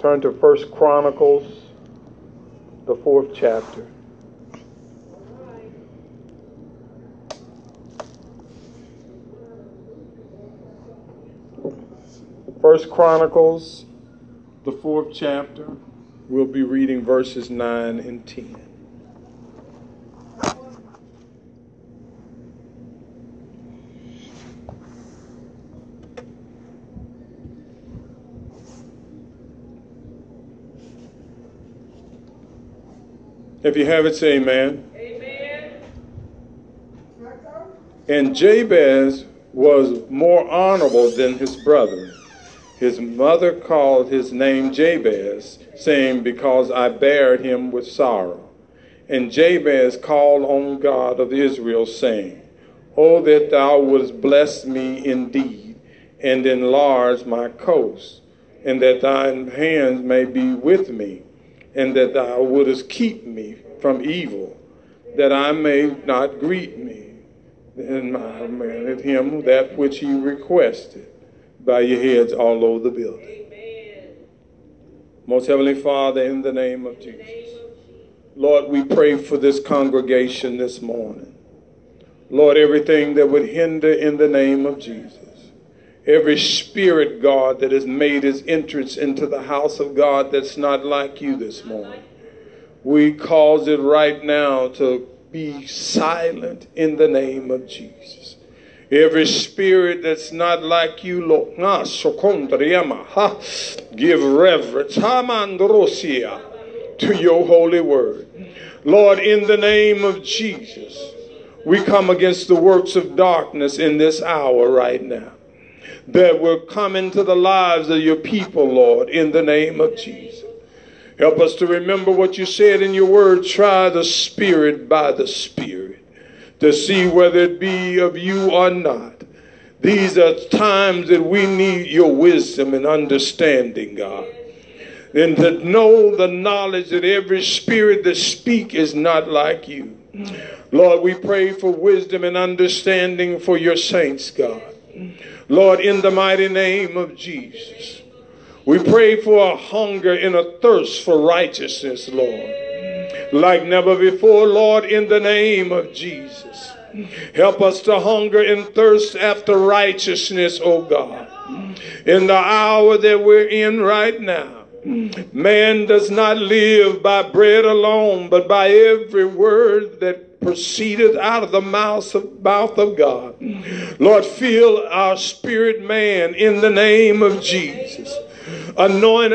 Turn to First Chronicles, the fourth chapter. First Chronicles, the fourth chapter. We'll be reading verses 9 and 10. If you have it, say amen. Amen. And Jabez was more honorable than his brother. His mother called his name Jabez, saying, Because I bared him with sorrow. And Jabez called on God of Israel, saying, Oh, that thou wouldst bless me indeed, and enlarge my coast, and that thine hands may be with me, and that thou wouldst keep me from evil, that I may not greet me, and I granted him that which he requested. Bow your heads all over the building. Amen. Most Heavenly Father, in the name of Jesus. Lord, we pray for this congregation this morning. Lord, everything that would hinder in the name of Jesus. Every spirit, God, that has made his entrance into the house of God that's not like you this morning. We cause it right now to be silent in the name of Jesus. Every spirit that's not like you, Lord, ah, give reverence to your holy word. Lord, in the name of Jesus, we come against the works of darkness in this hour right now that will come into the lives of your people, Lord, in the name of Jesus. Help us to remember what you said in your word try the Spirit by the Spirit to see whether it be of you or not. These are times that we need your wisdom and understanding, God. And to know the knowledge that every spirit that speak is not like you. Lord, we pray for wisdom and understanding for your saints, God. Lord, in the mighty name of Jesus, we pray for a hunger and a thirst for righteousness, Lord like never before, Lord, in the name of Jesus. Help us to hunger and thirst after righteousness, O God. In the hour that we're in right now, man does not live by bread alone, but by every word that proceedeth out of the mouth of, mouth of God. Lord, fill our spirit man in the name of Jesus. Anoint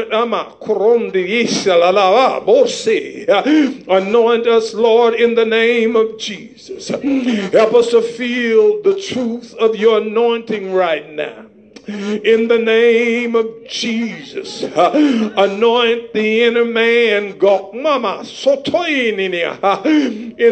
Anoint us, Lord, in the name of Jesus. Help us to feel the truth of your anointing right now in the name of Jesus. Uh, anoint the inner man, God, Mama, in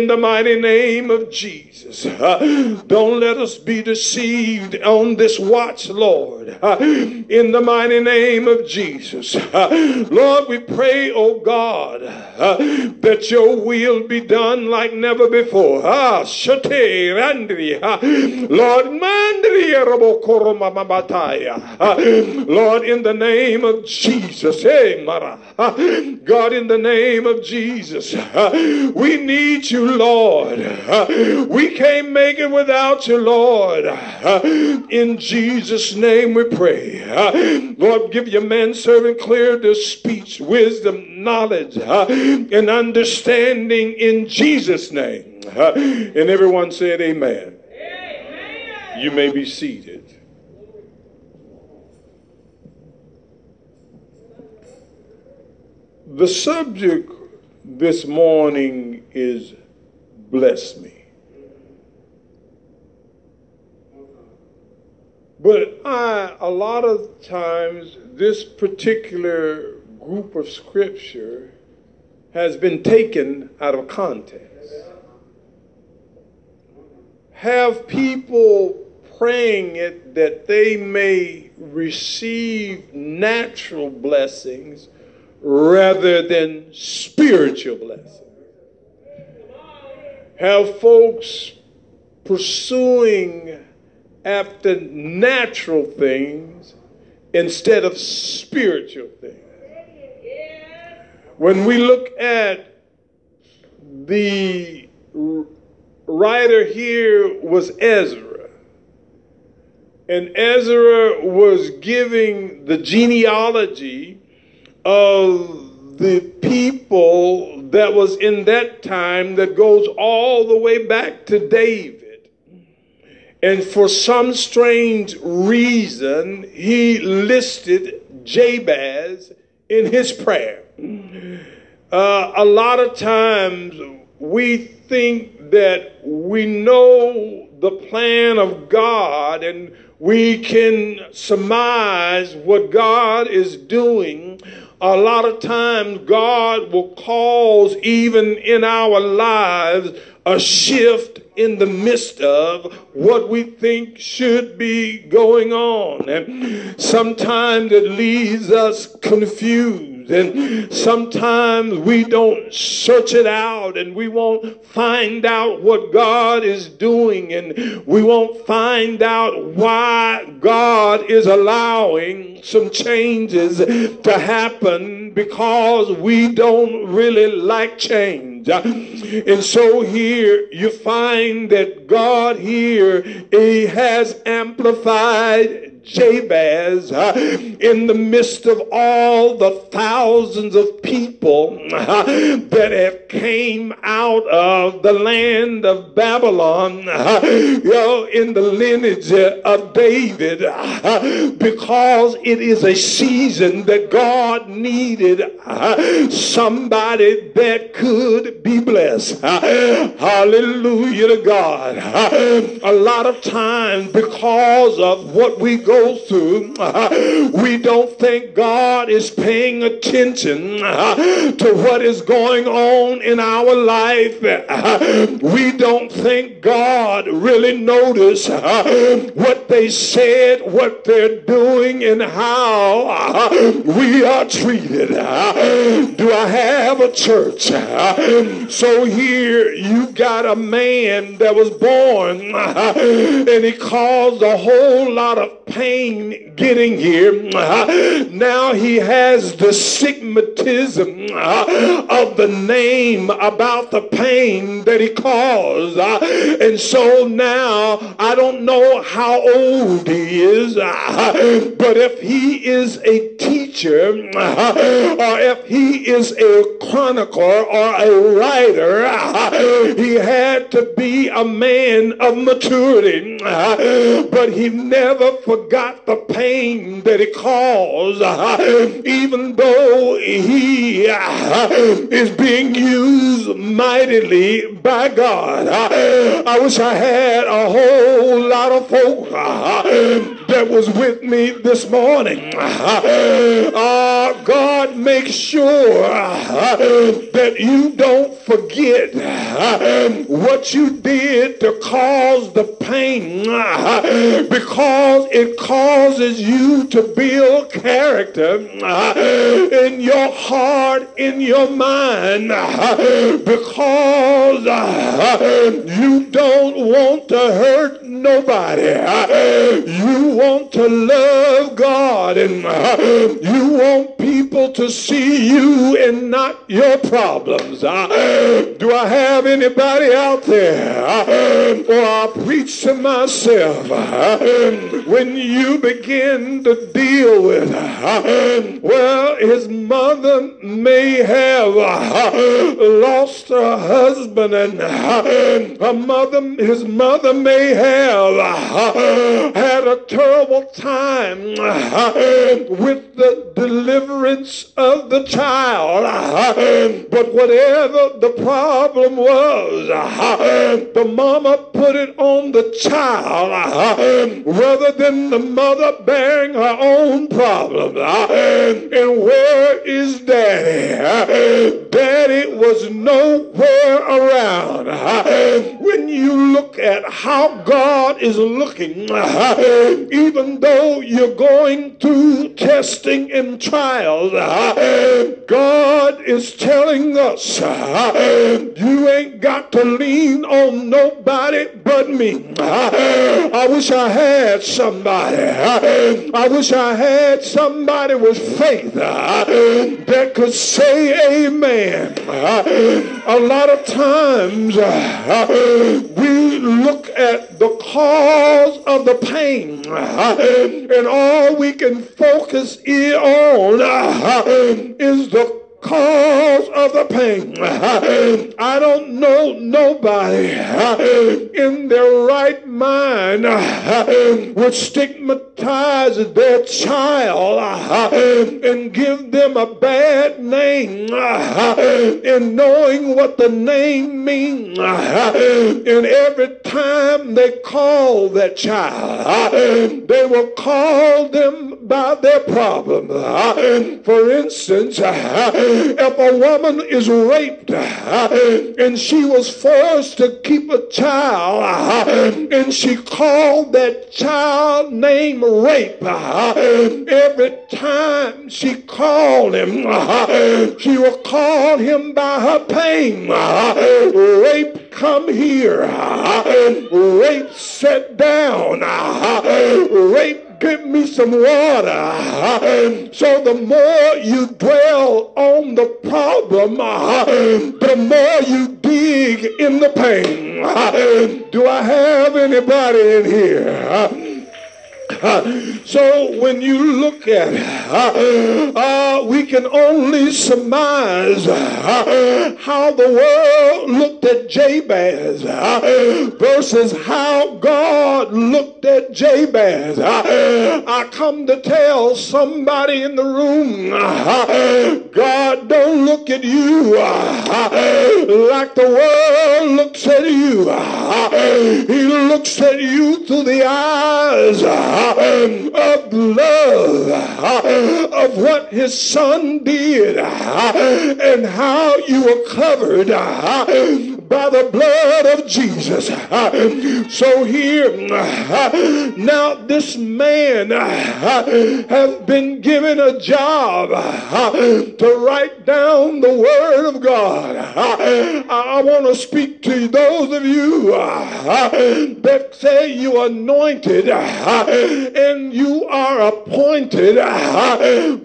the mighty name of Jesus. Uh, don't let us be deceived on this watch, Lord, uh, in the mighty name of Jesus. Lord, we pray, oh God, that your will be done like never before. Lord, mandri Ah, Lord, in the name of Jesus. Hey, Mara. Ah, God, in the name of Jesus. Ah, we need you, Lord. We can't make it without you, Lord. In Jesus' name we pray. Lord, give your man servant clear the speech, wisdom, knowledge, and understanding in Jesus' name. And everyone said, Amen. Amen. You may be seated. The subject this morning is bless me. But I, a lot of times, this particular group of scripture has been taken out of context. Have people praying it that they may receive natural blessings rather than spiritual blessing. Have folks pursuing after natural things instead of spiritual things. When we look at the writer here was Ezra. And Ezra was giving the genealogy of the people that was in that time that goes all the way back to David. And for some strange reason, he listed Jabez in his prayer. Uh, a lot of times we think that we know the plan of God and we can surmise what God is doing. A lot of times, God will cause, even in our lives, a shift in the midst of what we think should be going on. And sometimes it leaves us confused and sometimes we don't search it out and we won't find out what God is doing and we won't find out why God is allowing some changes to happen because we don't really like change. And so here you find that God here, He has amplified Jabez uh, in the midst of all the thousands of people uh, that have came out of the land of Babylon, uh, you know, in the lineage of David, because it is a season that God needed somebody that could be blessed. Hallelujah to God. A lot of times because of what we go go through, we don't think God is paying attention to what is going on in our life. We don't think God really noticed what they said, what they're doing, and how we are treated. Do I have a church? So here you got a man that was born and he caused a whole lot of pain pain getting here. Now he has the stigmatism of the name about the pain that he caused. And so now I don't know how old he is, but if he is a teacher or if he is a chronicler or a writer, he had to be a man of maturity, but he never forgot got the pain that it caused, uh, even though he uh, is being used mightily by God. Uh, I wish I had a whole lot of folk that was with me this morning. Uh, God makes sure that you don't forget what you did to cause the pain because it causes you to build character uh, in your heart, in your mind, uh, because uh, you don't want to hurt nobody. You want to love God and you want people to see you and not your problems. Do I have anybody out there? Or I preach to myself. When you begin to deal with, well, his mother may have lost her husband and her mother, his mother may have Uh, had a terrible time uh, with the deliverance of the child. Uh, but whatever the problem was, the mama put it on the child rather than the mother bearing her own problems. And where is daddy? Daddy was nowhere around. When you look at how God is looking, even though you're going through testing and trials, God is telling us you ain't got to lean on nobody but me. I wish I had somebody. I wish I had somebody with faith uh, that could say amen. A lot of times uh, we look at the cause of the pain uh, and all we can focus on is the cause of the pain. I don't know nobody in their right mind would stigmatize their child and give them a bad name in knowing what the name means. And every time they call that child, they will call them by their problem. For instance, if a woman is raped and she was forced to keep a child and she called that child name rape every time she called him she will call him by her pain. Rape come here. Rape sit down. Rape give me some water. So the more you dwell on the problem, the more you dig in the pain. Do I have anybody in here? So when you look at it, uh, we can only surmise uh, how the world looked at Jabez uh, versus how God looked at Jabez. I come to tell somebody in the room, God don't look at you like the world looks at you. He looks at you through the eyes of love of what his son did and how you were covered by the blood of Jesus. Uh, so here uh, now this man uh, has been given a job to write down the word of God. I want to speak to those of you that say you are anointed and you are appointed,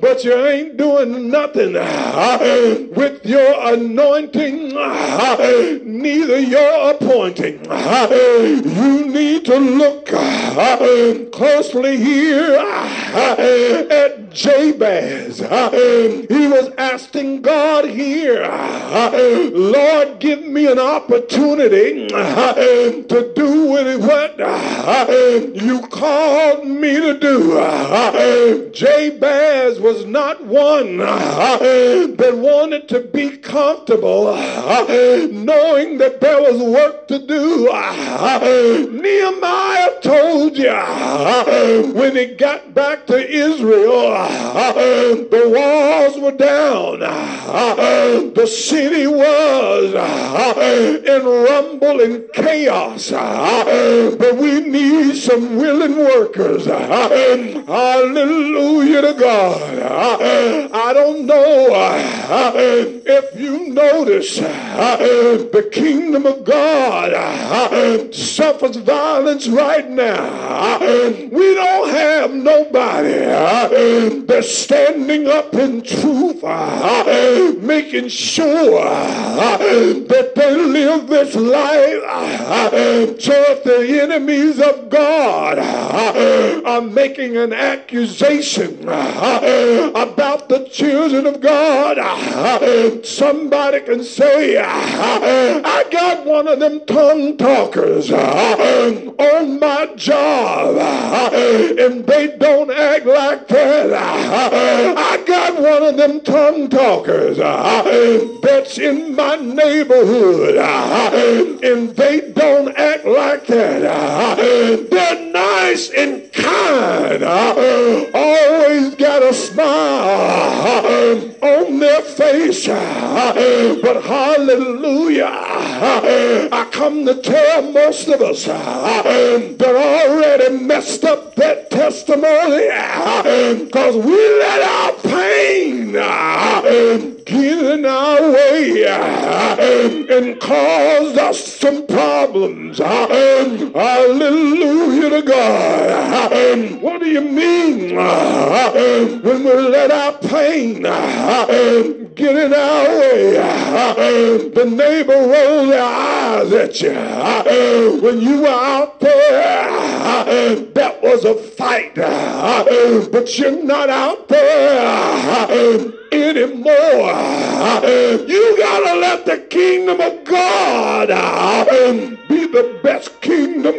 but you ain't doing nothing with your anointing, neither your appointing. You need to look closely here at Jabez. He was asking God here, Lord, give me an opportunity to do what you called me to do. Jabez was not one that wanted to be comfortable, knowing that there was work to do. Nehemiah told you when he got back to Israel, the walls were down, the city was in rumble and chaos, but we need some willing workers. Hallelujah to God. I don't know if you notice the kingdom of God uh, suffers violence right now. We don't have nobody uh, that's standing up in truth, uh, making sure that they live this life so if the enemies of God are making an accusation about the children of God, somebody can say, I got one of them tongue talkers uh, on my job, uh, and they don't act like that. Uh, I got one of them tongue talkers that's in my neighborhood, and they don't act like that. They're nice and kind, always got a smile on their face. But hallelujah, I come to tell most of us that already messed up that testimony because we let our pain get in our way and caused us some problems. Hallelujah to God. What do you mean when we let our pain get in our way? The neighbor rolled their eyes at you when you were out there. That was a fight, but you're not out there anymore. You gotta let the kingdom of God be the best kingdom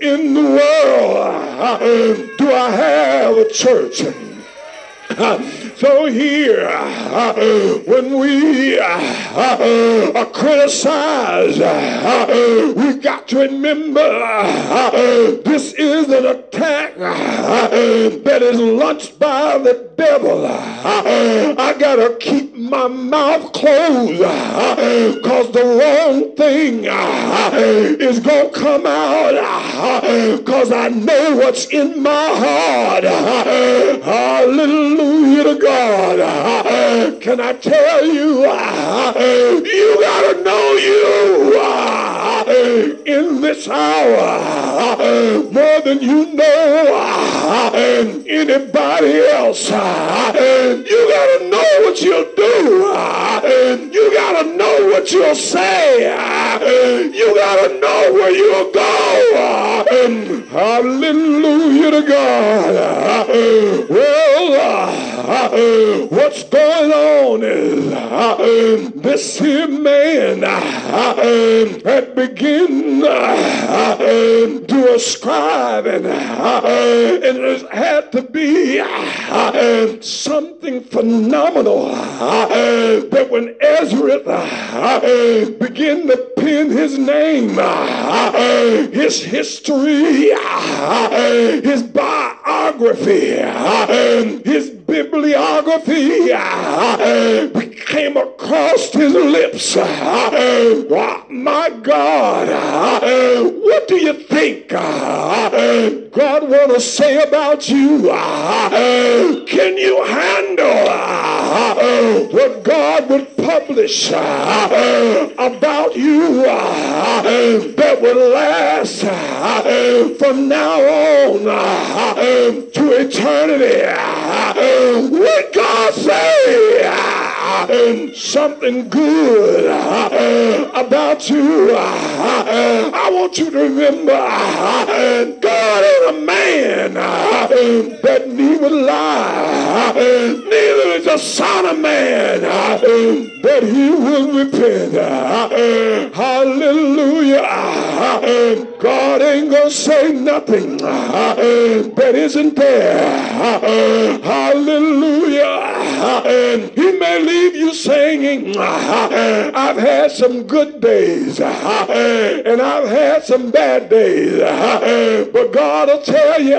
in the world. Do I have a church? So here, uh, when we uh, uh, are criticized, we got to remember this is an attack that is launched by the devil. I gotta keep my mouth closed because the wrong thing is gonna come out because I know what's in my heart. Hallelujah to God. Can I tell you, you gotta know you in this hour more than you know anybody else. You gotta know what you'll do. You gotta know what you'll say. You gotta know where you'll go. Hallelujah to God. Well, what's going on is this here man had begin uh, to ascribe and, and it had to be uh, something phenomenal that when Ezra began to pen his name, his history, his biography, his bibliography came across his lips. Oh, my God, what do you think God want to say about you? Can you handle what God would publish about you that will last from now on to eternity? What God say? Something good uh, about you. Uh, I want you to remember uh, God ain't a man that he would lie. Neither is the son of man that he will repent. Hallelujah. God ain't gonna say nothing that isn't there. Hallelujah. He may leave you singing, I've had some good days and I've had some bad days. But God will tell you,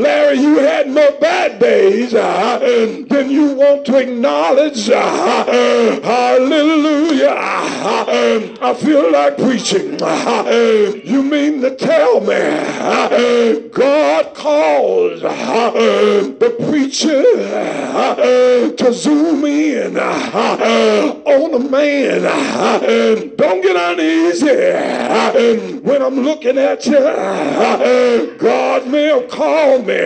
Larry, you had more bad days than you want to acknowledge. Hallelujah. I feel like preaching. You mean to tell me God calls the preacher Uh, to zoom in uh, uh, on a man. Don't get uneasy when I'm looking at you. God may have called me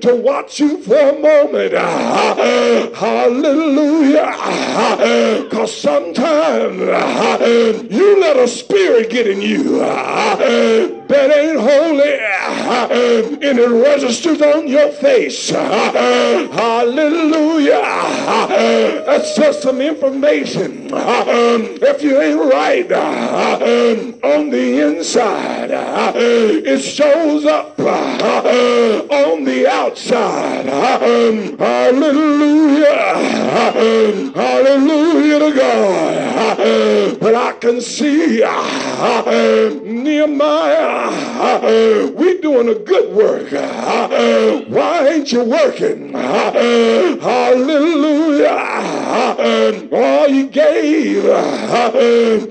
to watch you for a moment. Hallelujah. Because sometimes you let a spirit get in you that ain't holy uh, and it registers on your face. Uh, hallelujah. Uh, That's just some information. If you ain't right on the inside, it shows up on the outside. Hallelujah. Hallelujah to God. but I can see Nehemiah, Uh, we doing a good work. Uh, why ain't you working? Uh, hallelujah. Oh, you gave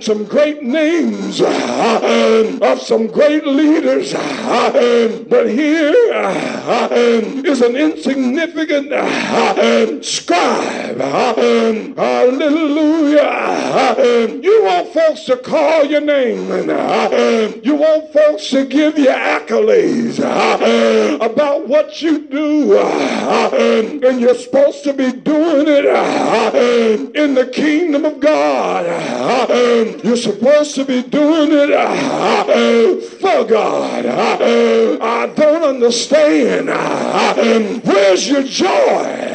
some great names of some great leaders, but here is an insignificant scribe. Hallelujah. You want folks to call your name you want folks to give you accolades about what you do. And you're supposed to be doing it in the kingdom of God. You're supposed to be doing it for God. I don't understand. Where's your joy?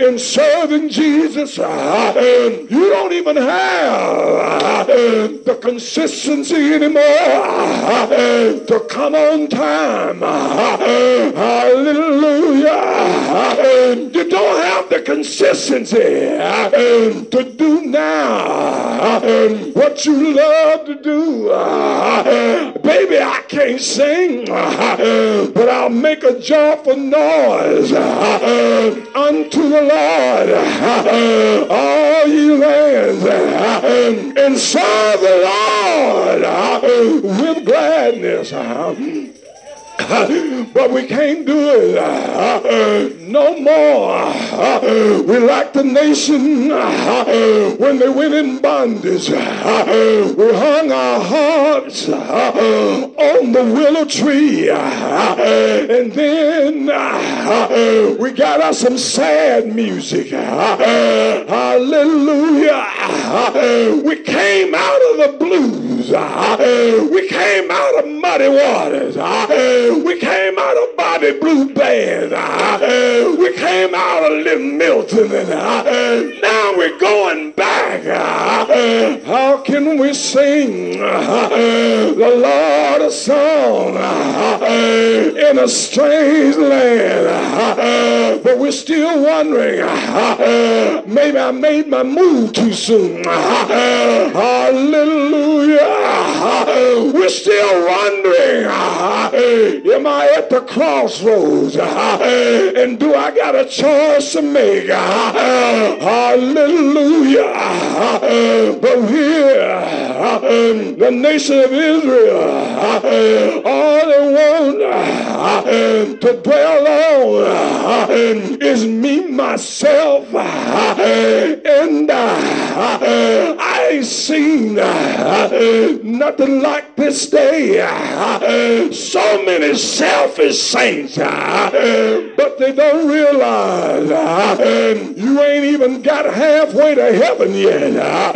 in serving Jesus, you don't even have the consistency anymore to come on time. Hallelujah. You don't have the consistency to do now what you love to do. Baby, I can't sing, but I'll make a joyful noise unto the Lord, all ye lands, and serve the Lord with gladness. but we can't do it uh, no more. we like the nation uh, when they went in bondage. Uh, we hung our hearts uh, on the willow tree. and then we got us some sad music. Hallelujah. we came out of the blues. we came out of muddy waters. We came out of Bobby Blue Bland. Uh, we came out of Little Milton. And uh, now we're going back. Uh, how can we sing the Lord a song in a strange land? But we're still wondering, maybe I made my move too soon. Hallelujah. We're still wondering, Am I at the crossroads? And do I got a choice to make? Hallelujah. But here, the nation of Israel, all they want to dwell on is me, myself, and I ain't seen uh, nothing like this day. So many selfish saints, uh, but they don't realize uh, you ain't even got halfway to heaven yet,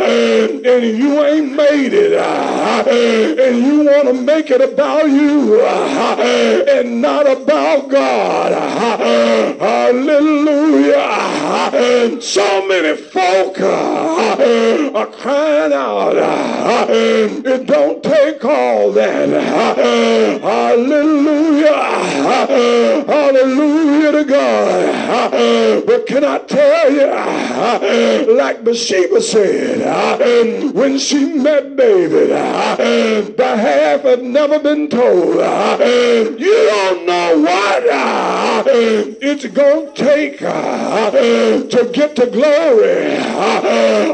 and you ain't made it, and you want to make it about you and not about God. Hallelujah. So many folk are crying out. It don't take all that. Hallelujah. Hallelujah to God. But can I tell you, like Bathsheba said, when she met David, the half had never been told. You don't know what it's going to take to get to glory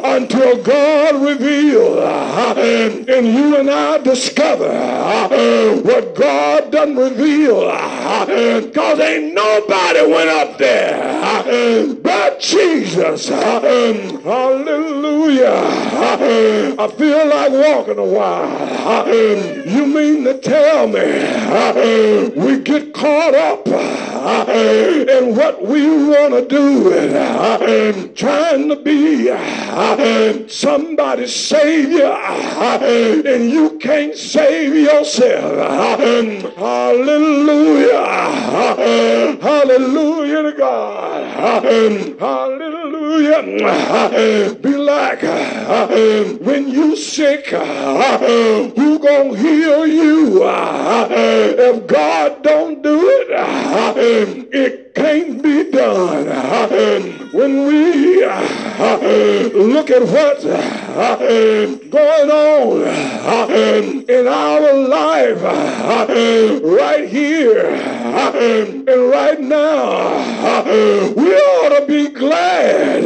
until God reveals uh, and you and I discover uh, what God doesn't reveal. Uh, because ain't nobody went up there but Jesus. Hallelujah. I feel like walking a while. You mean to tell me we get caught up in what we want to do and trying to be somebody's savior and you can't save yourself. Hallelujah. Hallelujah to God. Hallelujah. Be like when you sick, who gonna heal you? If God don't do it, it can't be done. When we look at what going on in our life right here and right now. We ought to be glad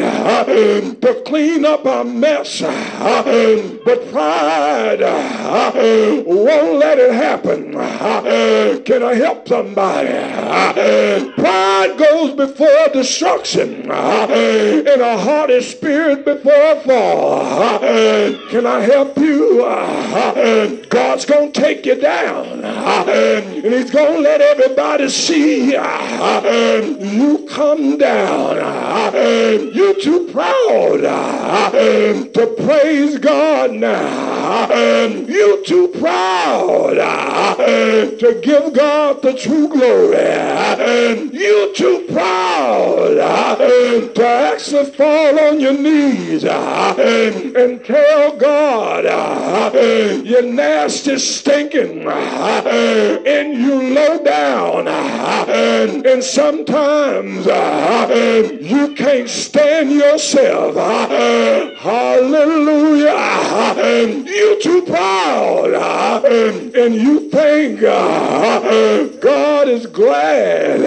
to clean up our mess, but pride won't let it happen. Can I help somebody? Pride goes before destruction, and a haughty spirit before fall. Can I help you? God's going to take you down, and He's going to let everybody see you come down. You're too proud to praise God now. You're too proud to give God the true glory. You're too proud to actually fall on your knees and tell God uh, you're nasty, stinking, uh, and you low down. Uh, and sometimes you can't stand yourself. Hallelujah. You're too proud. And you think God is glad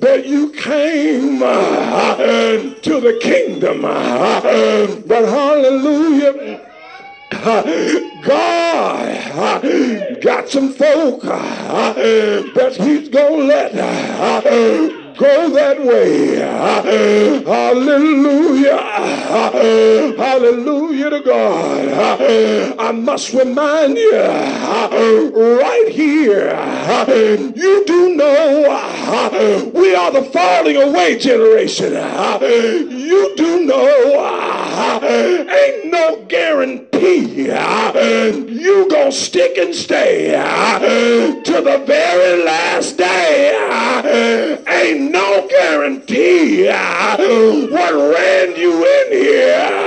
that you came uh, to the kingdom. Uh, but hallelujah. Uh, God got some folk that he's gonna let go that way. Hallelujah. Hallelujah to God. I must remind you right here, you do know we are the falling away generation. You do know ain't no guarantee you gonna stick and stay to the very last day. Ain't no guarantee what ran you in here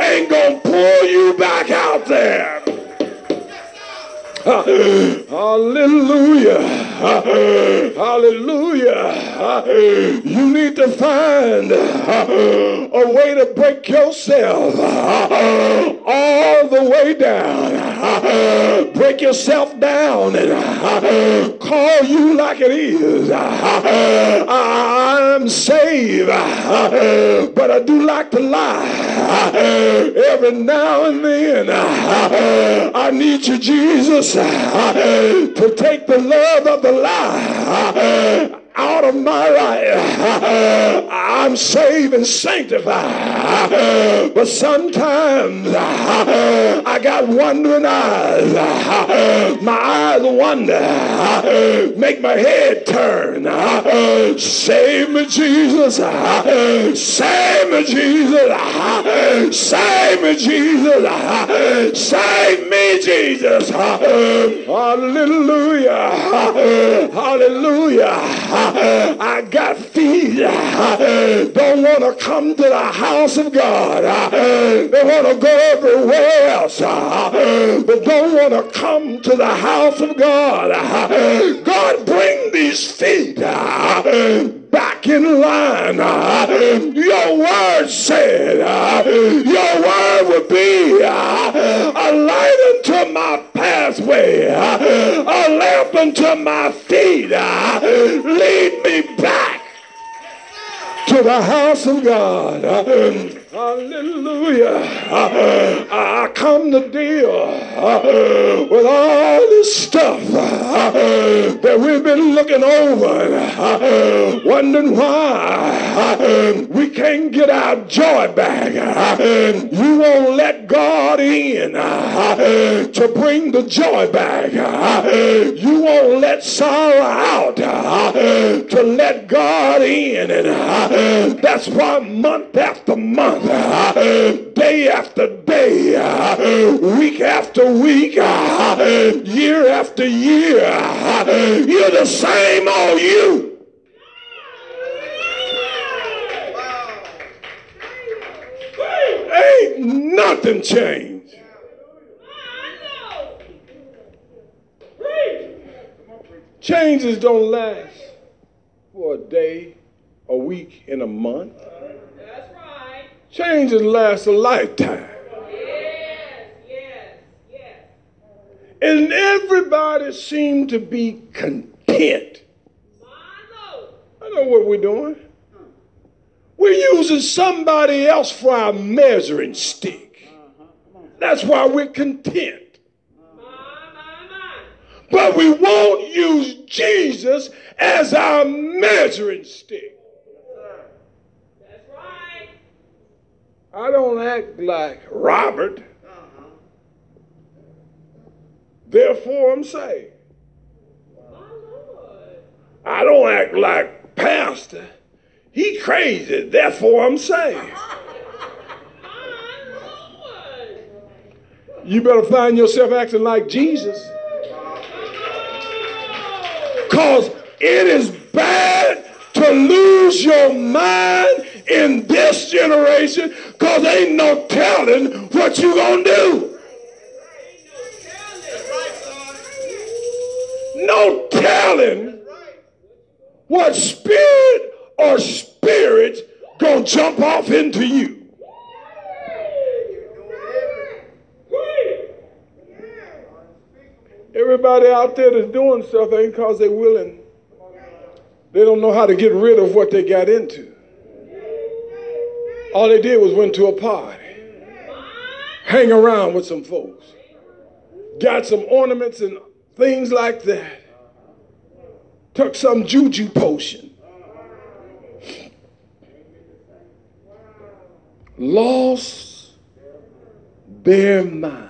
ain't gonna pull you back out there. Hallelujah. Hallelujah. You need to find a way to break yourself all the way down. Break yourself down and call you like it is. I'm saved, but I do like to lie. Every now and then, I need you, Jesus to take the love of the lie out of my life. I'm saved and sanctified. But sometimes I got wandering eyes. My eyes wander. Make my head turn. Save me, Jesus. Save me, Jesus. Save me, Jesus. Save me, Jesus. Hallelujah. Hallelujah. I got feet. Don't want to come to the house of God. They want to go everywhere else, but don't want to come to the house of God. God, bring these feet back in line. Your word said, your word would be a light unto my pathway, a lamp unto my feet. Lead me back to the house of God. Hallelujah. I come to deal with all this stuff that we've been looking over, wondering why we can't get our joy back. You won't let God in to bring the joy back. You won't let sorrow out to let God in. And that's why month after month, Uh, day after day, uh, week after week, uh, year after year, you're the same old you. Ain't nothing changed. Changes don't last for a day, a week, and a month. Changes last a lifetime. And everybody seemed to be content. I know what we're doing. We're using somebody else for our measuring stick. That's why we're content. But we won't use Jesus as our measuring stick. That's right. I don't act like Robert. Therefore, I'm saved. I don't act like Pastor. He crazy. Therefore, I'm saved. You better find yourself acting like Jesus. Because it is bad to lose your mind in this generation because ain't no telling what you to do. No telling what spirit or spirit to jump off into you. Everybody out there that's doing stuff ain't because they're willing. They don't know how to get rid of what they got into. All they did was went to a party, hang around with some folks, got some ornaments and things like that, took some juju potion, lost their mind.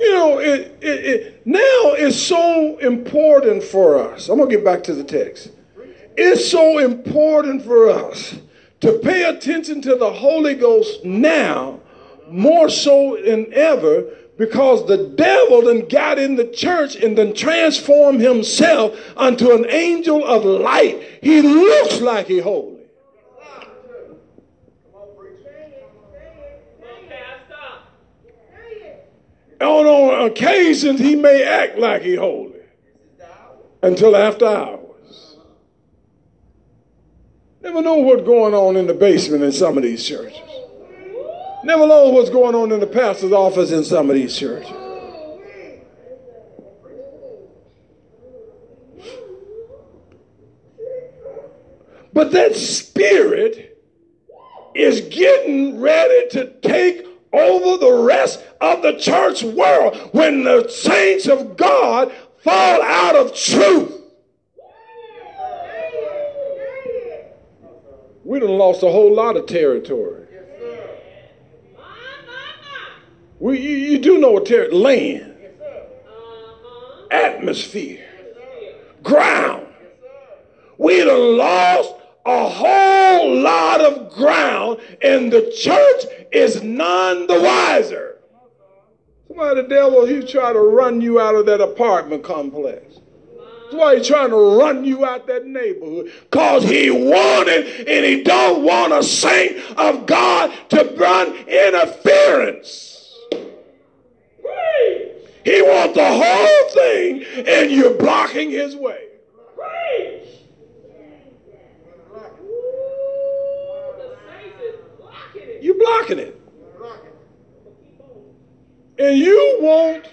You know, it, it, it, now it's so important for us. I'm going to get back to the text. It's so important for us to pay attention to the Holy Ghost now more so than ever because the devil then got in the church and then transformed himself unto an angel of light. He looks like he holy. On, on occasions, he may act like he holy until after hours. Never know what's going on in the basement in some of these churches. Never know what's going on in the pastor's office in some of these churches. But that spirit is getting ready to take over the rest of the church world when the saints of God fall out of truth. We done lost a whole lot of territory. We, you, you do know what territory, land, atmosphere, ground. We done lost a whole lot of ground, and the church is none the wiser. Somebody, the devil, he's trying to run you out of that apartment complex. Why he's trying to run you out that neighborhood. Because he wanted and he don't want a saint of God to run interference. He wants the whole thing and you're blocking his way. You're blocking it. And you want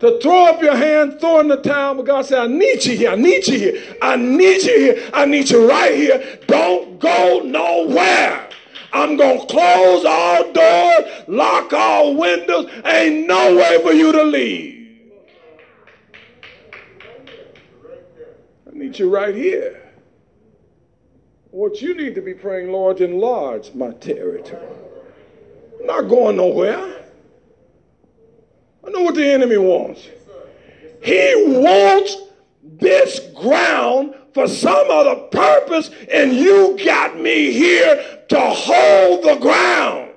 to throw up your hand, throw in the towel, but God said, I need you here. I need you here. I need you here. I need you right here. Don't go nowhere. I'm going to close all doors, lock all windows. Ain't no way for you to leave. I need you right here. What you need to be praying, Lord, enlarge my territory. I'm not going nowhere. I know what the enemy wants. He wants this ground for some other purpose, and you got me here to hold the ground.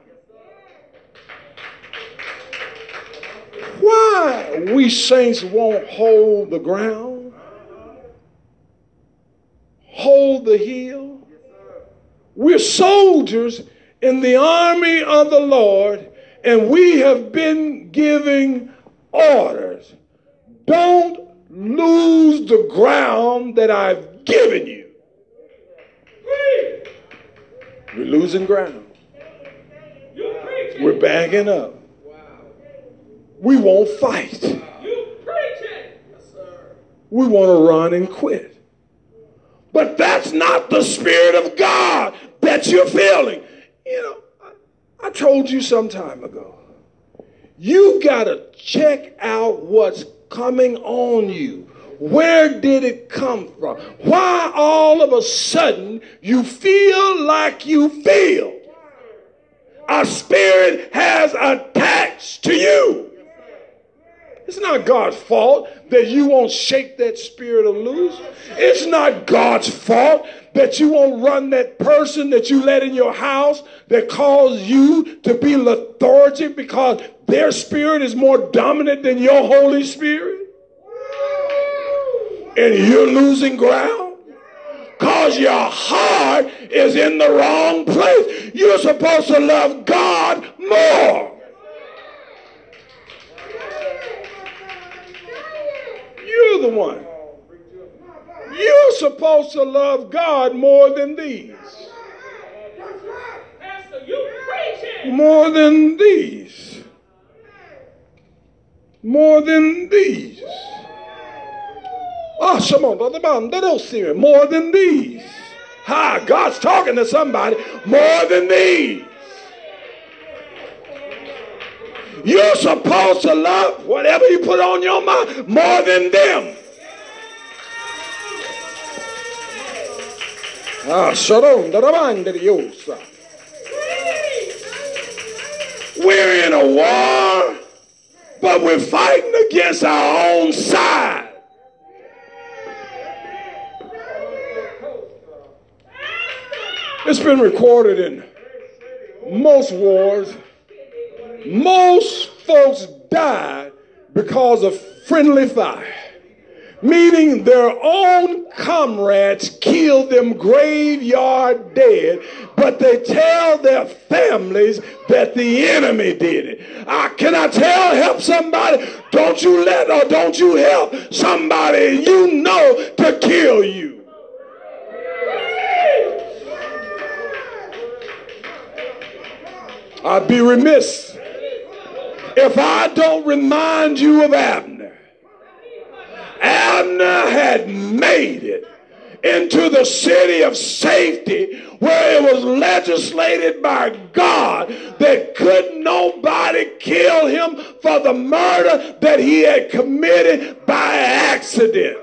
Why we saints won't hold the ground? Hold the hill? We're soldiers in the army of the Lord, and we have been giving orders. Don't lose the ground that I've given you. We're losing ground. We're backing up. We won't fight. We want to run and quit. But that's not the Spirit of God that you're feeling. You know, I, told you some time ago. You got to check out what's coming on you. Where did it come from? Why all of a sudden you feel like you feel? A spirit has attached to you. It's not God's fault that you won't shake that spirit of loose. It's not God's fault that you won't run that person that you let in your house that caused you to be lethargic because their spirit is more dominant than your Holy Spirit. And you're losing ground because your heart is in the wrong place. You're supposed to love God more. You're the one. You're supposed to love God more than these. More than these. More than these. Ah, oh, more than these. Hi, God's talking to somebody. More than these. You're supposed to love whatever you put on your mind more than them. Ah, We're in a war, but we're fighting against our own side. It's been recorded in most wars. Most folks died because of friendly fire, meaning their own comrades killed them graveyard dead, but they tell their families that the enemy did it. I can I tell, help somebody? Don't you let or don't you help somebody you know to kill you. I'd be remiss if I don't remind you of Abner, Abner had made it into the city of safety where it was legislated by God that could nobody kill him for the murder that he had committed by accident.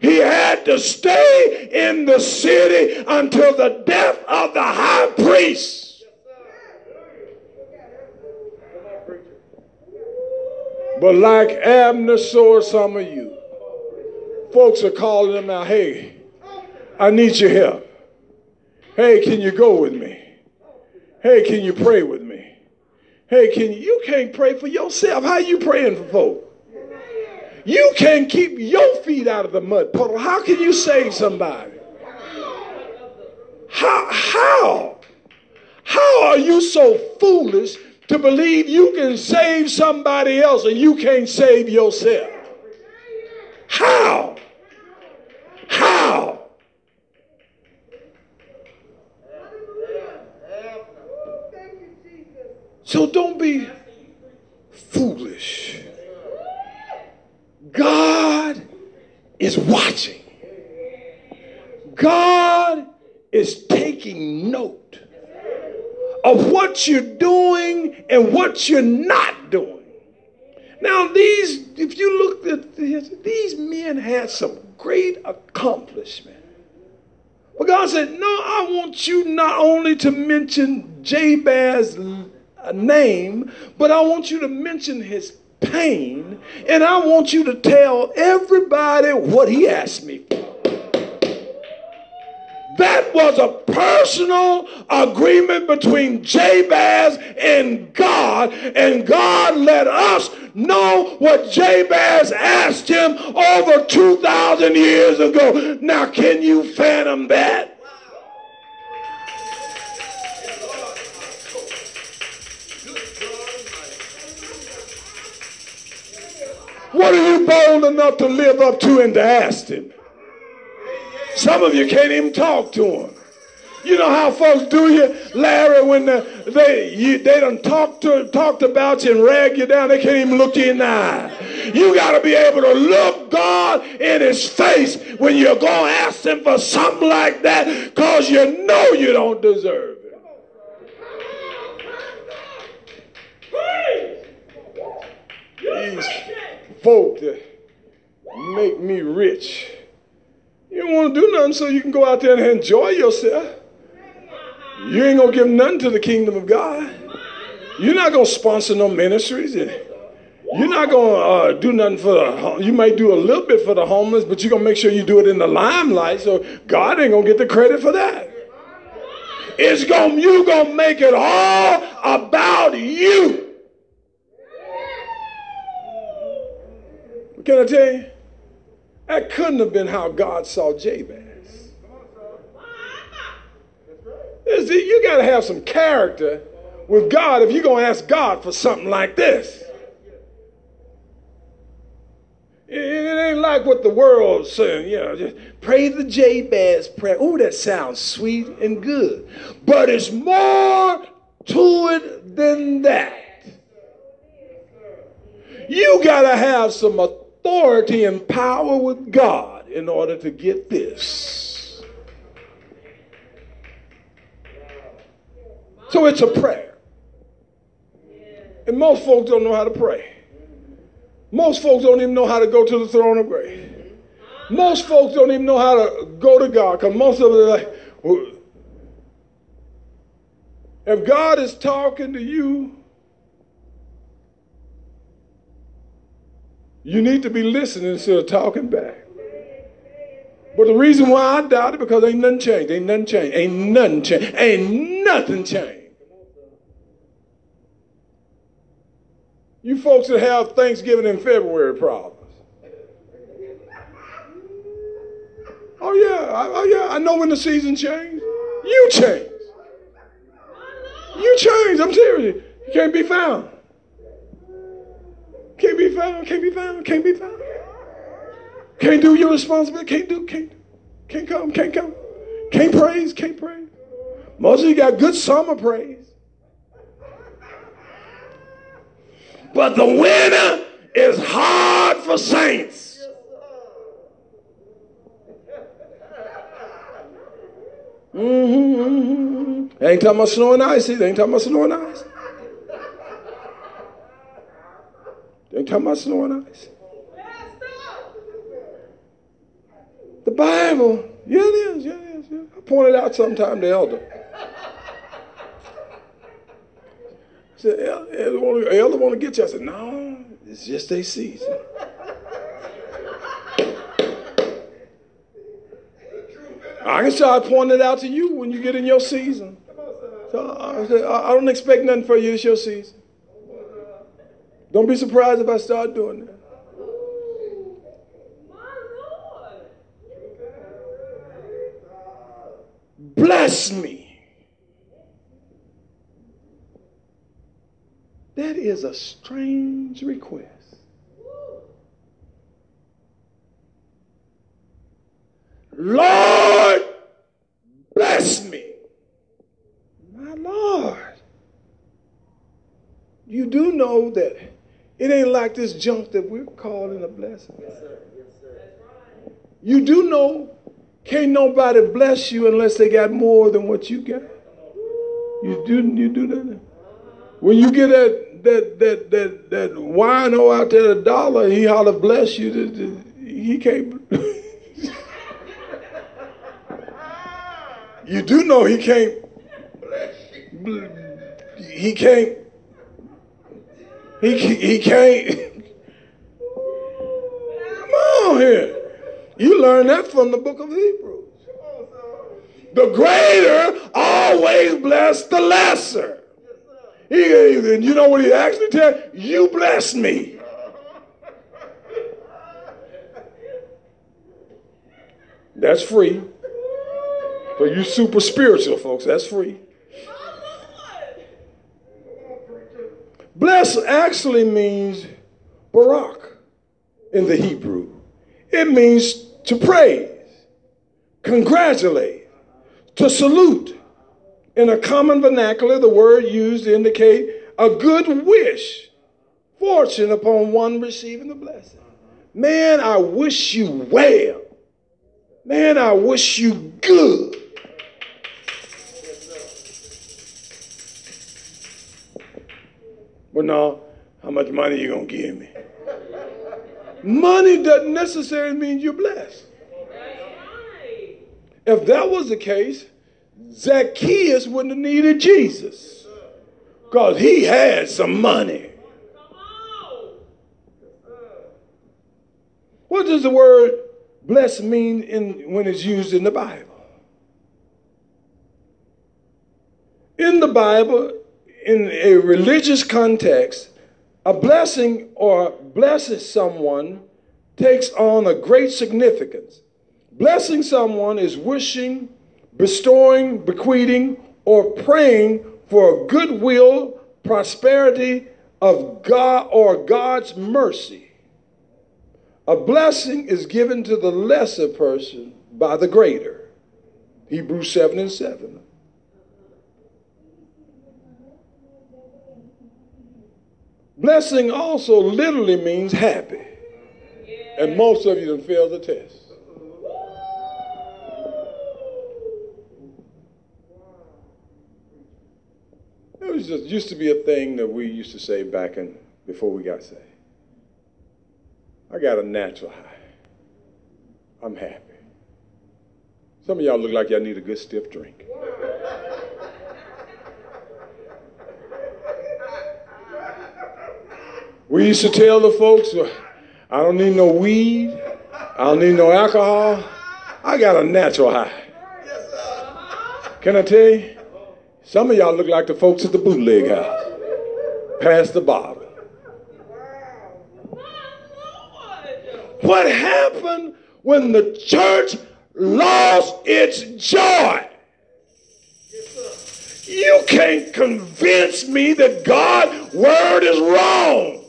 He had to stay in the city until the death of the high priest. But like Abner saw some of you, folks are calling them out, hey, I need your help. Hey, can you go with me? Hey, can you pray with me? Hey, can you, you can't pray for yourself. How you praying for folk? You can't keep your feet out of the mud puddle. How can you save somebody? How? How? How are you so foolish to believe you can save somebody else and you can't save yourself. How? How? So don't be foolish. God is watching. God is taking note of what you're doing and what you're not doing. Now, these, if you look at this, these men had some great accomplishment. But God said, No, I want you not only to mention Jabez's name, but I want you to mention his pain, and I want you to tell everybody what he asked me for. That was a personal agreement between Jabez and God, and God let us know what Jabez asked him over 2,000 years ago. Now, can you fathom that? What are you bold enough to live up to and to ask him? Some of you can't even talk to him. You know how folks do you, Larry, when the, they you, they done talked to talked about you and rag you down. They can't even look you in the eye. You got to be able to look God in His face when you're going to ask Him for something like that, because you know you don't deserve it. These folk that make me rich. You don't want to do nothing so you can go out there and enjoy yourself. You ain't gonna give nothing to the kingdom of God. You're not gonna sponsor no ministries. You're not gonna uh, do nothing for the. You might do a little bit for the homeless, but you're gonna make sure you do it in the limelight. So God ain't gonna get the credit for that. It's gonna you gonna make it all about you. Can I tell you? That couldn't have been how God saw Jabez. You got to have some character with God if you're going to ask God for something like this. It ain't like what the world's saying, you know, just pray the Jabez prayer. Oh, that sounds sweet and good. But it's more to it than that. You got to have some authority and power with God in order to get this. So it's a prayer. And most folks don't know how to pray. Most folks don't even know how to go to the throne of grace. Most folks don't even know how to go to God because most of them are like, if God is talking to you, You need to be listening instead of talking back. But the reason why I doubt it because ain't nothing changed. Ain't nothing changed. Ain't nothing changed. Ain't nothing changed. You folks that have Thanksgiving in February problems. Oh yeah, I, oh yeah. I know when the season changed. You change. You change. I'm serious. You can't be found. Can't be found, can't be found, can't be found. Can't do your responsibility, can't do, can't, can't come, can't come. Can't praise, can't praise. Most of you got good summer praise. But the winter is hard for saints. Mm-hmm, mm-hmm. Ain't talking about snow and ice. Ain't talking about snow and ice. They talking about snow and ice. The Bible, yeah, it is, yeah, it is. Yeah. I pointed out sometime to elder. I said, elder, elder want to get you. I said, no, it's just a season. I can start pointing it out to you when you get in your season. So I, said, I don't expect nothing for you. It's your season. Don't be surprised if I start doing that. Bless me. That is a strange request. Lord, bless me. My Lord. You do know that it ain't like this junk that we're calling a blessing. Yes, sir. Yes, sir. You do know, can't nobody bless you unless they got more than what you got. You do, you do that. When you get that that that that that wino out there a dollar, he holler bless you. He can't. you do know he can't. He can't he, he can't. Come on here. You learn that from the book of Hebrews. The greater always bless the lesser. He, and you know what he actually tell you? bless me. That's free. For you super spiritual folks, that's free. Bless actually means barak in the Hebrew. It means to praise, congratulate, to salute. In a common vernacular, the word used to indicate a good wish, fortune upon one receiving the blessing. Man, I wish you well. Man, I wish you good. Well, no, how much money you gonna give me? Money doesn't necessarily mean you're blessed. If that was the case, Zacchaeus wouldn't have needed Jesus because he had some money. What does the word blessed mean in, when it's used in the Bible? In the Bible, in a religious context, a blessing or blesses someone takes on a great significance. Blessing someone is wishing, bestowing, bequeathing, or praying for goodwill, prosperity of God or God's mercy. A blessing is given to the lesser person by the greater. Hebrews 7 and 7. Blessing also literally means happy. And most of you have failed the test. It was just used to be a thing that we used to say back in before we got saved. I got a natural high. I'm happy. Some of y'all look like y'all need a good stiff drink. We used to tell the folks, uh, I don't need no weed, I don't need no alcohol. I got a natural high. Can I tell you? Some of y'all look like the folks at the bootleg house. Pass the bottle. What happened when the church lost its joy? You can't convince me that God's word is wrong.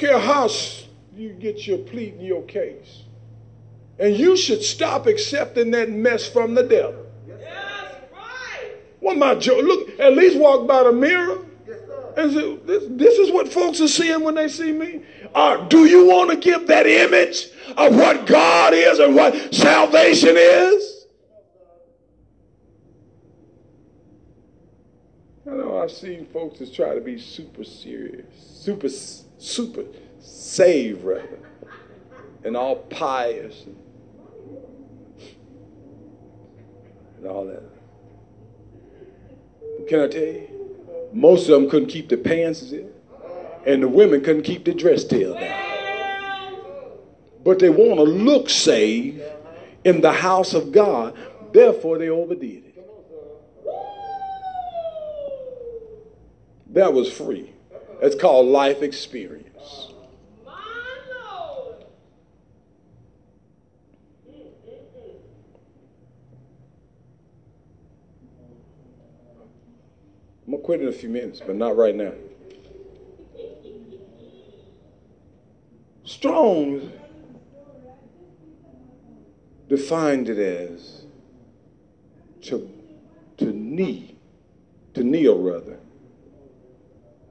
Care how you get your plea in your case. And you should stop accepting that mess from the devil. Yes, right. What my joke? Look, at least walk by the mirror. And say, this, this is what folks are seeing when they see me. Uh, do you want to give that image of what God is and what salvation is? I know I've seen folks that try to be super serious, super super saved, rather, and all pious and, and all that. Can I tell you? Most of them couldn't keep their pants in, and the women couldn't keep their dress tail down. But they want to look saved in the house of God, therefore they overdid it. That was free. It's called life experience. I'm to quit in a few minutes, but not right now. Strong defined it as to, to knee, to kneel rather,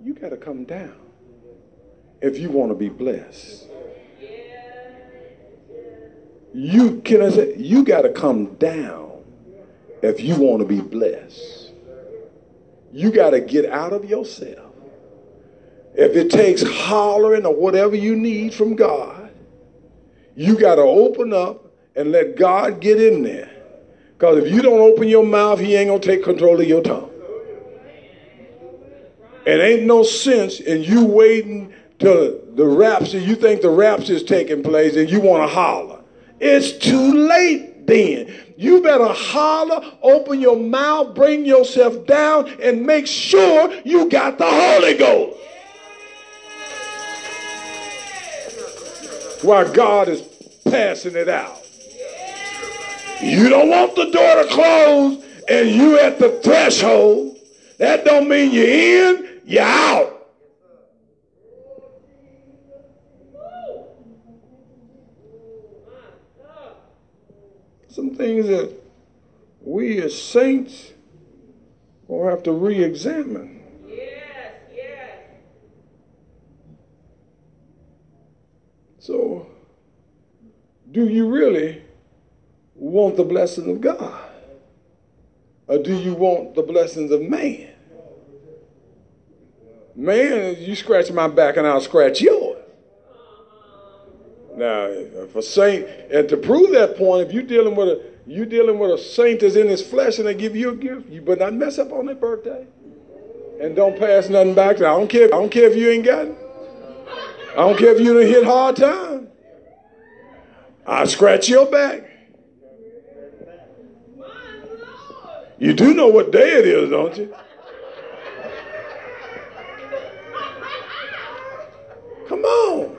you got to come down if you want to be blessed. You can I say you got to come down if you want to be blessed. You got to get out of yourself. If it takes hollering or whatever you need from God, you got to open up and let God get in there. Because if you don't open your mouth, He ain't going to take control of your tongue. It ain't no sense in you waiting till the rapture, you think the rapture is taking place and you want to holler. It's too late then. You better holler, open your mouth, bring yourself down, and make sure you got the Holy Ghost. While God is passing it out. You don't want the door to close and you at the threshold. That don't mean you're in, you're out. some things that we as saints will have to re examine. Yes, yes. So, do you really want the blessing of God? Or do you want the blessings of man? Man, you scratch my back and I'll scratch yours. Now, for saint, and to prove that point, if you're dealing with a you dealing with a saint that's in his flesh and they give you a gift, you better not mess up on their birthday. And don't pass nothing back to I don't care. I don't care if you ain't got it. I don't care if you done hit hard time. I scratch your back. You do know what day it is, don't you? Come on.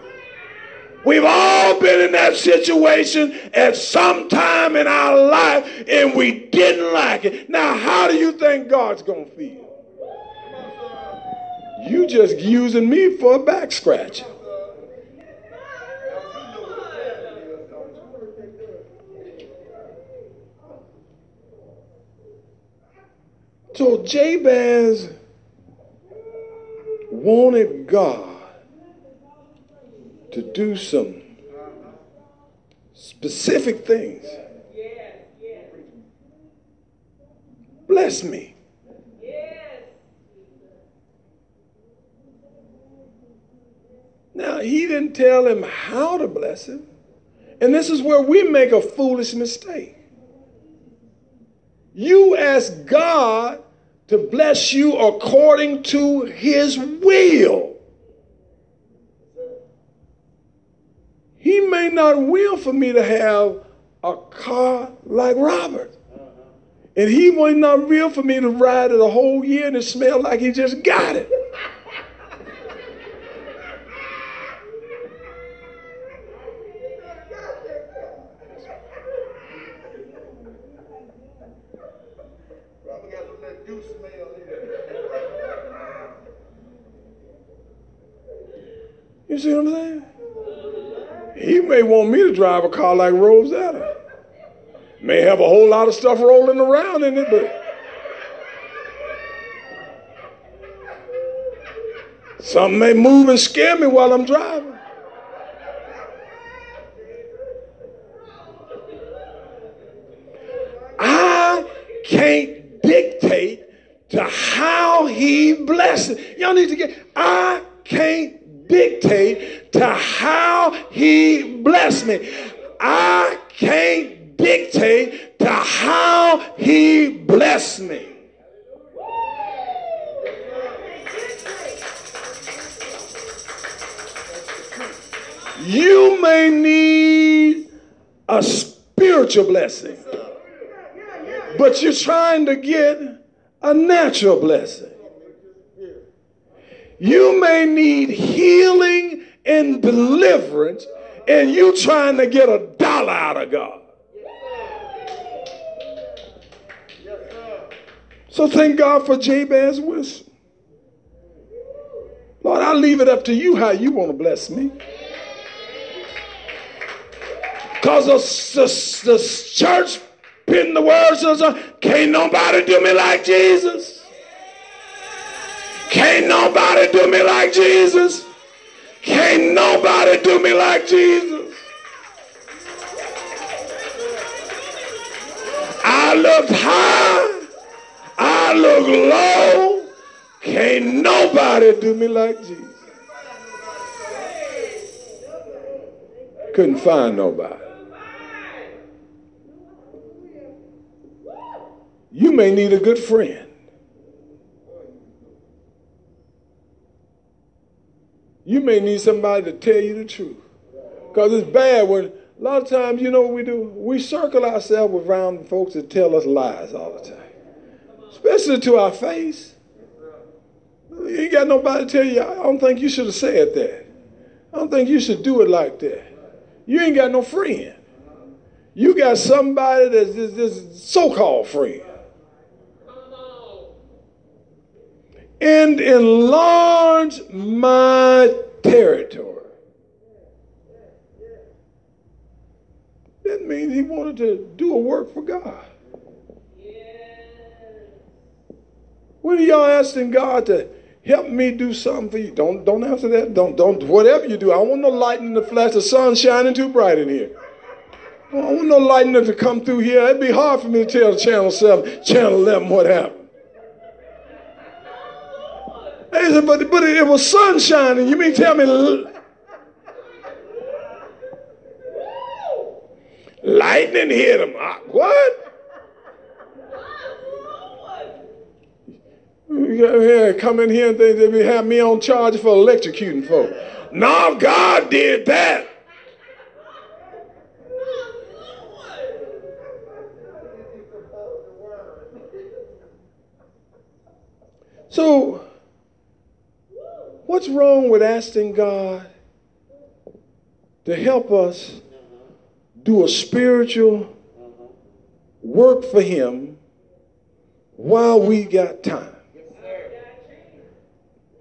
We've all been in that situation at some time in our life and we didn't like it. Now, how do you think God's going to feel? You just using me for a back scratch. So Jabez wanted God to do some specific things. Bless me. Now, he didn't tell him how to bless him. And this is where we make a foolish mistake. You ask God to bless you according to his will. He may not will for me to have a car like Robert. And he might not will for me to ride it a whole year and it smell like he just got it. You see what I'm saying? He may want me to drive a car like Rosetta. May have a whole lot of stuff rolling around in it, but something may move and scare me while I'm driving. I can't dictate to how he blesses. Y'all need to get, I can't dictate to how he blessed me. I can't dictate to how he blessed me. You may need a spiritual blessing, but you're trying to get a natural blessing. You may need healing and deliverance, and you trying to get a dollar out of God. So thank God for Jabez's wisdom. Lord, I leave it up to you how you want to bless me. Because the, the, the church in the world says, uh, can't nobody do me like Jesus. Can't nobody do me like Jesus. Can't nobody do me like Jesus. I look high. I look low. Can't nobody do me like Jesus. Couldn't find nobody. You may need a good friend. You may need somebody to tell you the truth. Because it's bad when a lot of times, you know what we do? We circle ourselves around folks that tell us lies all the time. Especially to our face. You ain't got nobody to tell you, I don't think you should have said that. I don't think you should do it like that. You ain't got no friend. You got somebody that's this so-called friend. And enlarge my territory. That means he wanted to do a work for God. What are y'all asking God to help me do something for you? Don't don't answer that. Don't don't whatever you do. I want no light in the flash. The sun's shining too bright in here. I want no lightning to come through here. It'd be hard for me to tell Channel 7, Channel 11 what happened. They said, but, but it was sunshine, and you mean tell me lightning hit him? What? Yeah, come in here and think they have me on charge for electrocuting folks. No, God did that. So, what's wrong with asking God to help us do a spiritual work for Him while we got time?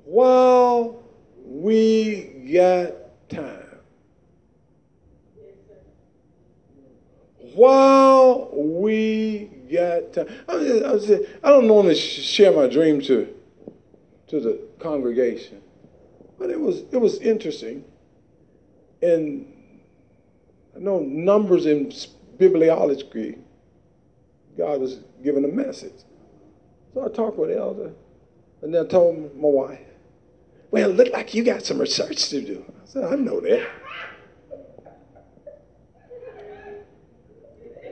While we got time. While we got time. I, I don't normally share my dream to to the congregation. But it was it was interesting. And I know numbers in bibliology, God was giving a message. So I talked with Elder, and then I told my wife, Well, it looked like you got some research to do. I said, I know that.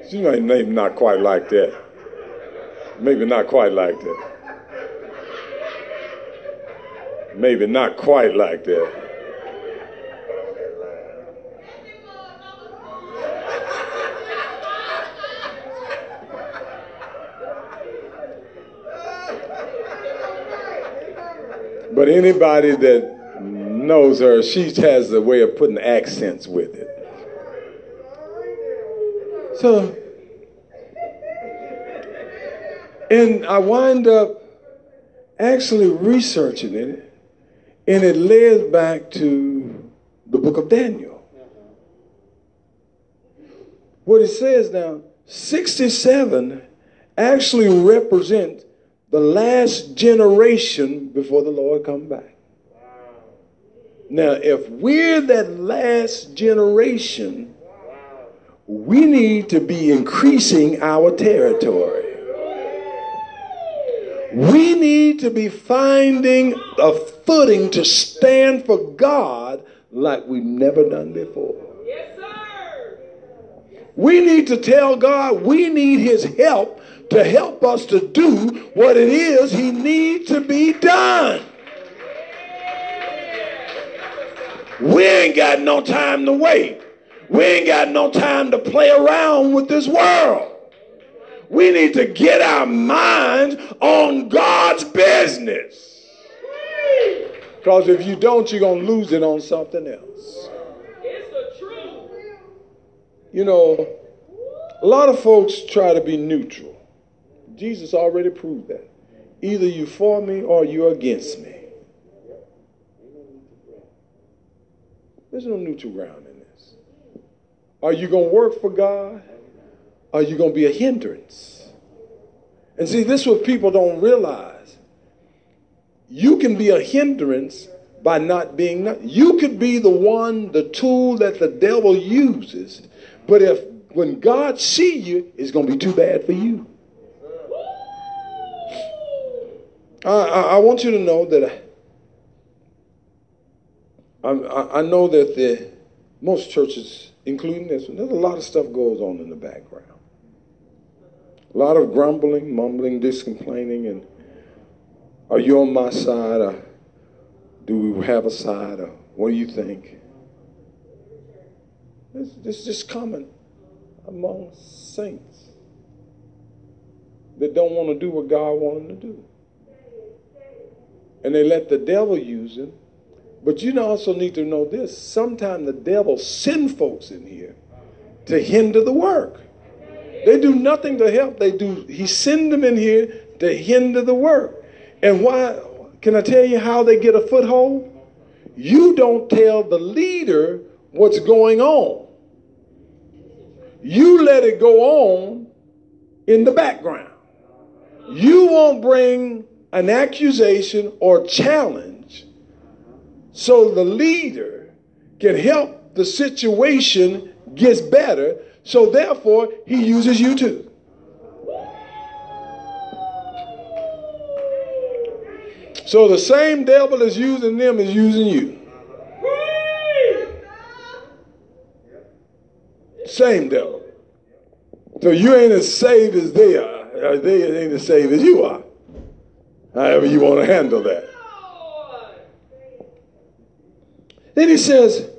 She might maybe not quite like that. Maybe not quite like that. Maybe not quite like that. But anybody that knows her, she has a way of putting accents with it. So, and I wind up actually researching it and it led back to the book of Daniel. What it says now, 67 actually represent the last generation before the Lord come back. Now, if we're that last generation, we need to be increasing our territory. We need to be finding a footing to stand for God like we've never done before. Yes, sir. We need to tell God we need his help to help us to do what it is he needs to be done. We ain't got no time to wait. We ain't got no time to play around with this world. We need to get our minds on God's business. Because if you don't, you're going to lose it on something else. It's the truth. You know, a lot of folks try to be neutral. Jesus already proved that. Either you for me or you're against me. There's no neutral ground in this. Are you going to work for God? are you going to be a hindrance? And see, this is what people don't realize. You can be a hindrance by not being. You could be the one, the tool that the devil uses, but if when God see you, it's going to be too bad for you. I, I, I want you to know that I, I, I know that the most churches, including this one, there's a lot of stuff goes on in the background. A lot of grumbling, mumbling, discomplaining, and are you on my side or do we have a side or what do you think? This, this is just common among saints that don't want to do what God wants them to do. And they let the devil use them. But you also need to know this. Sometimes the devil send folks in here to hinder the work. They do nothing to help. They do. He send them in here to hinder the work. And why? Can I tell you how they get a foothold? You don't tell the leader what's going on. you let it go on in the background. You won't bring an accusation or challenge so the leader can help the situation gets better so therefore he uses you too so the same devil is using them is using you. Same devil. So you ain't as saved as they are. Uh, they ain't as saved as you are. However you want to handle that. Then he says